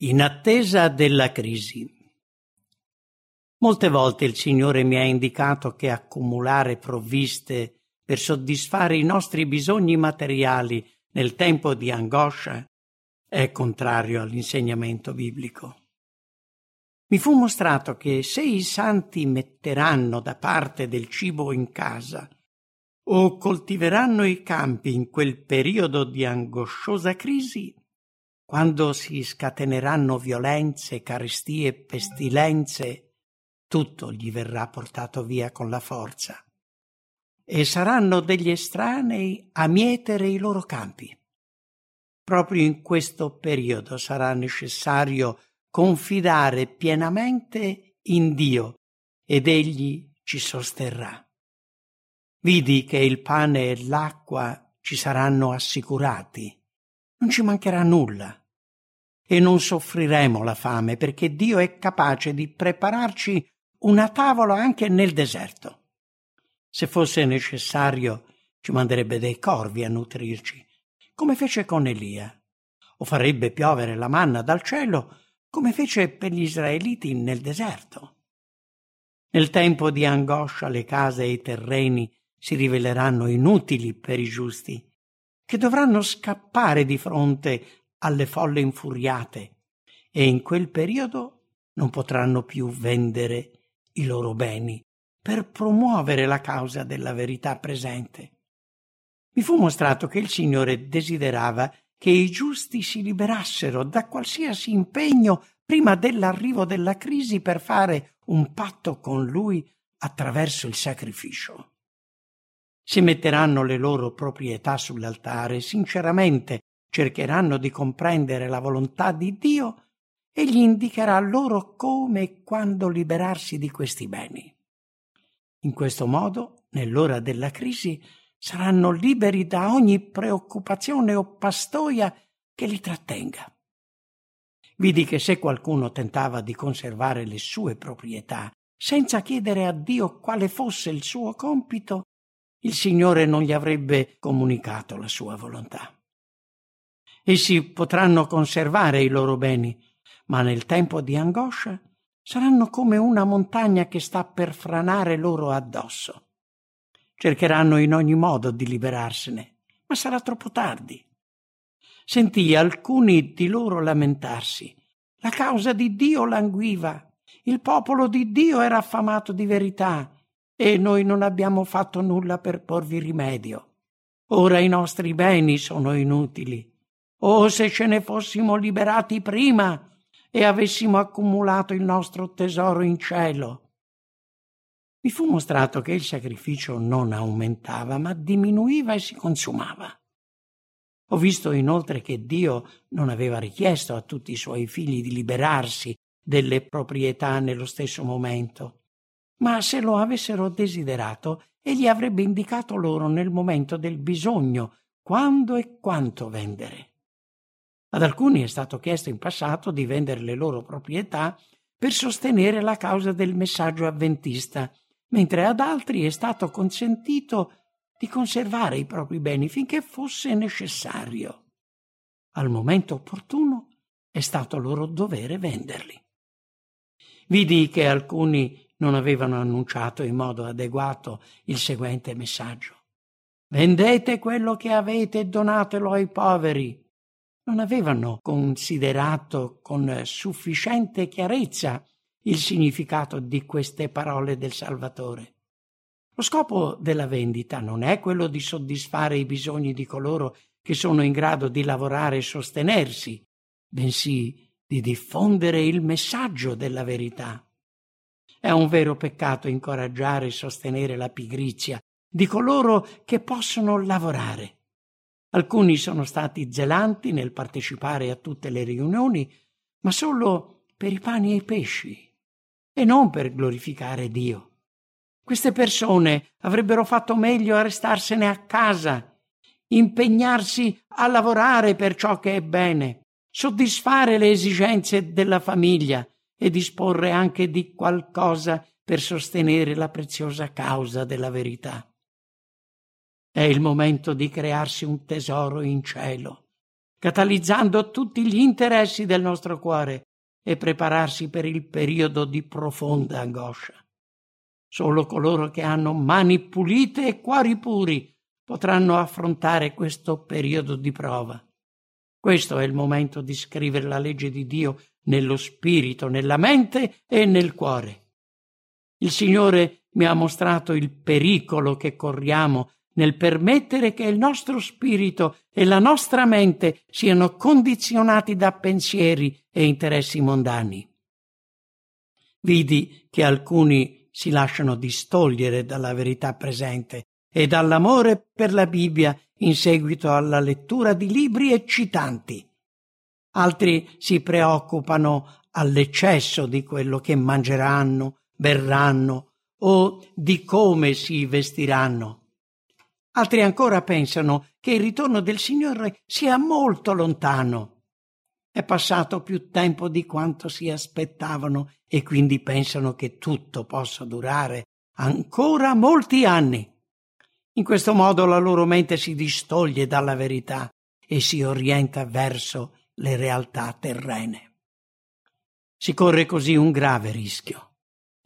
In attesa della crisi. Molte volte il Signore mi ha indicato che accumulare provviste per soddisfare i nostri bisogni materiali nel tempo di angoscia è contrario all'insegnamento biblico. Mi fu mostrato che se i santi metteranno da parte del cibo in casa o coltiveranno i campi in quel periodo di angosciosa crisi, quando si scateneranno violenze, carestie, pestilenze, tutto gli verrà portato via con la forza. E saranno degli estranei a mietere i loro campi. Proprio in questo periodo sarà necessario confidare pienamente in Dio ed Egli ci sosterrà. Vidi che il pane e l'acqua ci saranno assicurati non ci mancherà nulla e non soffriremo la fame perché Dio è capace di prepararci una tavola anche nel deserto. Se fosse necessario, ci manderebbe dei corvi a nutrirci, come fece con Elia, o farebbe piovere la manna dal cielo, come fece per gli israeliti nel deserto. Nel tempo di angoscia le case e i terreni si riveleranno inutili per i giusti che dovranno scappare di fronte alle folle infuriate e in quel periodo non potranno più vendere i loro beni per promuovere la causa della verità presente. Mi fu mostrato che il Signore desiderava che i giusti si liberassero da qualsiasi impegno prima dell'arrivo della crisi per fare un patto con Lui attraverso il sacrificio si metteranno le loro proprietà sull'altare, sinceramente cercheranno di comprendere la volontà di Dio, egli indicherà loro come e quando liberarsi di questi beni. In questo modo, nell'ora della crisi, saranno liberi da ogni preoccupazione o pastoia che li trattenga. Vidi che se qualcuno tentava di conservare le sue proprietà senza chiedere a Dio quale fosse il suo compito, il Signore non gli avrebbe comunicato la sua volontà. Essi potranno conservare i loro beni, ma nel tempo di angoscia saranno come una montagna che sta per franare loro addosso. Cercheranno in ogni modo di liberarsene, ma sarà troppo tardi. Sentì alcuni di loro lamentarsi. La causa di Dio languiva. Il popolo di Dio era affamato di verità e noi non abbiamo fatto nulla per porvi rimedio. Ora i nostri beni sono inutili. Oh, se ce ne fossimo liberati prima e avessimo accumulato il nostro tesoro in cielo. Mi fu mostrato che il sacrificio non aumentava, ma diminuiva e si consumava. Ho visto inoltre che Dio non aveva richiesto a tutti i suoi figli di liberarsi delle proprietà nello stesso momento ma se lo avessero desiderato, egli avrebbe indicato loro nel momento del bisogno quando e quanto vendere. Ad alcuni è stato chiesto in passato di vendere le loro proprietà per sostenere la causa del messaggio avventista, mentre ad altri è stato consentito di conservare i propri beni finché fosse necessario. Al momento opportuno è stato loro dovere venderli. Vidi che alcuni non avevano annunciato in modo adeguato il seguente messaggio. Vendete quello che avete e donatelo ai poveri. Non avevano considerato con sufficiente chiarezza il significato di queste parole del Salvatore. Lo scopo della vendita non è quello di soddisfare i bisogni di coloro che sono in grado di lavorare e sostenersi, bensì di diffondere il messaggio della verità. È un vero peccato incoraggiare e sostenere la pigrizia di coloro che possono lavorare. Alcuni sono stati zelanti nel partecipare a tutte le riunioni, ma solo per i pani e i pesci, e non per glorificare Dio. Queste persone avrebbero fatto meglio a restarsene a casa, impegnarsi a lavorare per ciò che è bene, soddisfare le esigenze della famiglia e disporre anche di qualcosa per sostenere la preziosa causa della verità. È il momento di crearsi un tesoro in cielo, catalizzando tutti gli interessi del nostro cuore e prepararsi per il periodo di profonda angoscia. Solo coloro che hanno mani pulite e cuori puri potranno affrontare questo periodo di prova. Questo è il momento di scrivere la legge di Dio nello spirito, nella mente e nel cuore. Il Signore mi ha mostrato il pericolo che corriamo nel permettere che il nostro spirito e la nostra mente siano condizionati da pensieri e interessi mondani. Vidi che alcuni si lasciano distogliere dalla verità presente e dall'amore per la Bibbia in seguito alla lettura di libri eccitanti. Altri si preoccupano all'eccesso di quello che mangeranno, berranno o di come si vestiranno. Altri ancora pensano che il ritorno del Signore sia molto lontano. È passato più tempo di quanto si aspettavano e quindi pensano che tutto possa durare ancora molti anni. In questo modo la loro mente si distoglie dalla verità e si orienta verso le realtà terrene. Si corre così un grave rischio.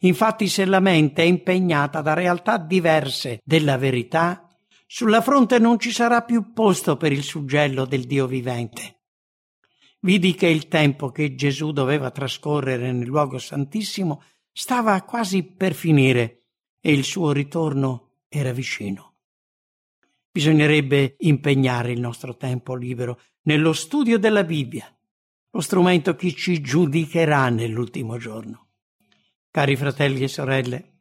Infatti se la mente è impegnata da realtà diverse della verità, sulla fronte non ci sarà più posto per il suggello del Dio vivente. Vidi che il tempo che Gesù doveva trascorrere nel luogo santissimo stava quasi per finire e il suo ritorno era vicino. Bisognerebbe impegnare il nostro tempo libero nello studio della Bibbia, lo strumento che ci giudicherà nell'ultimo giorno. Cari fratelli e sorelle,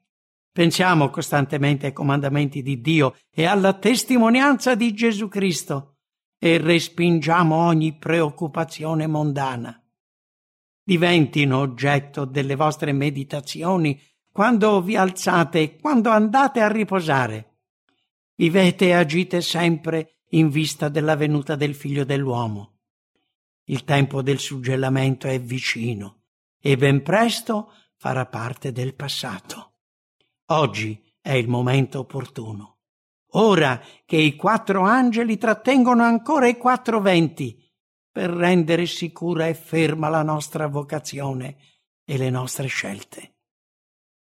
Pensiamo costantemente ai comandamenti di Dio e alla testimonianza di Gesù Cristo e respingiamo ogni preoccupazione mondana. Diventino oggetto delle vostre meditazioni quando vi alzate e quando andate a riposare. Vivete e agite sempre in vista della venuta del figlio dell'uomo. Il tempo del suggellamento è vicino e ben presto farà parte del passato. Oggi è il momento opportuno. Ora che i quattro angeli trattengono ancora i quattro venti per rendere sicura e ferma la nostra vocazione e le nostre scelte.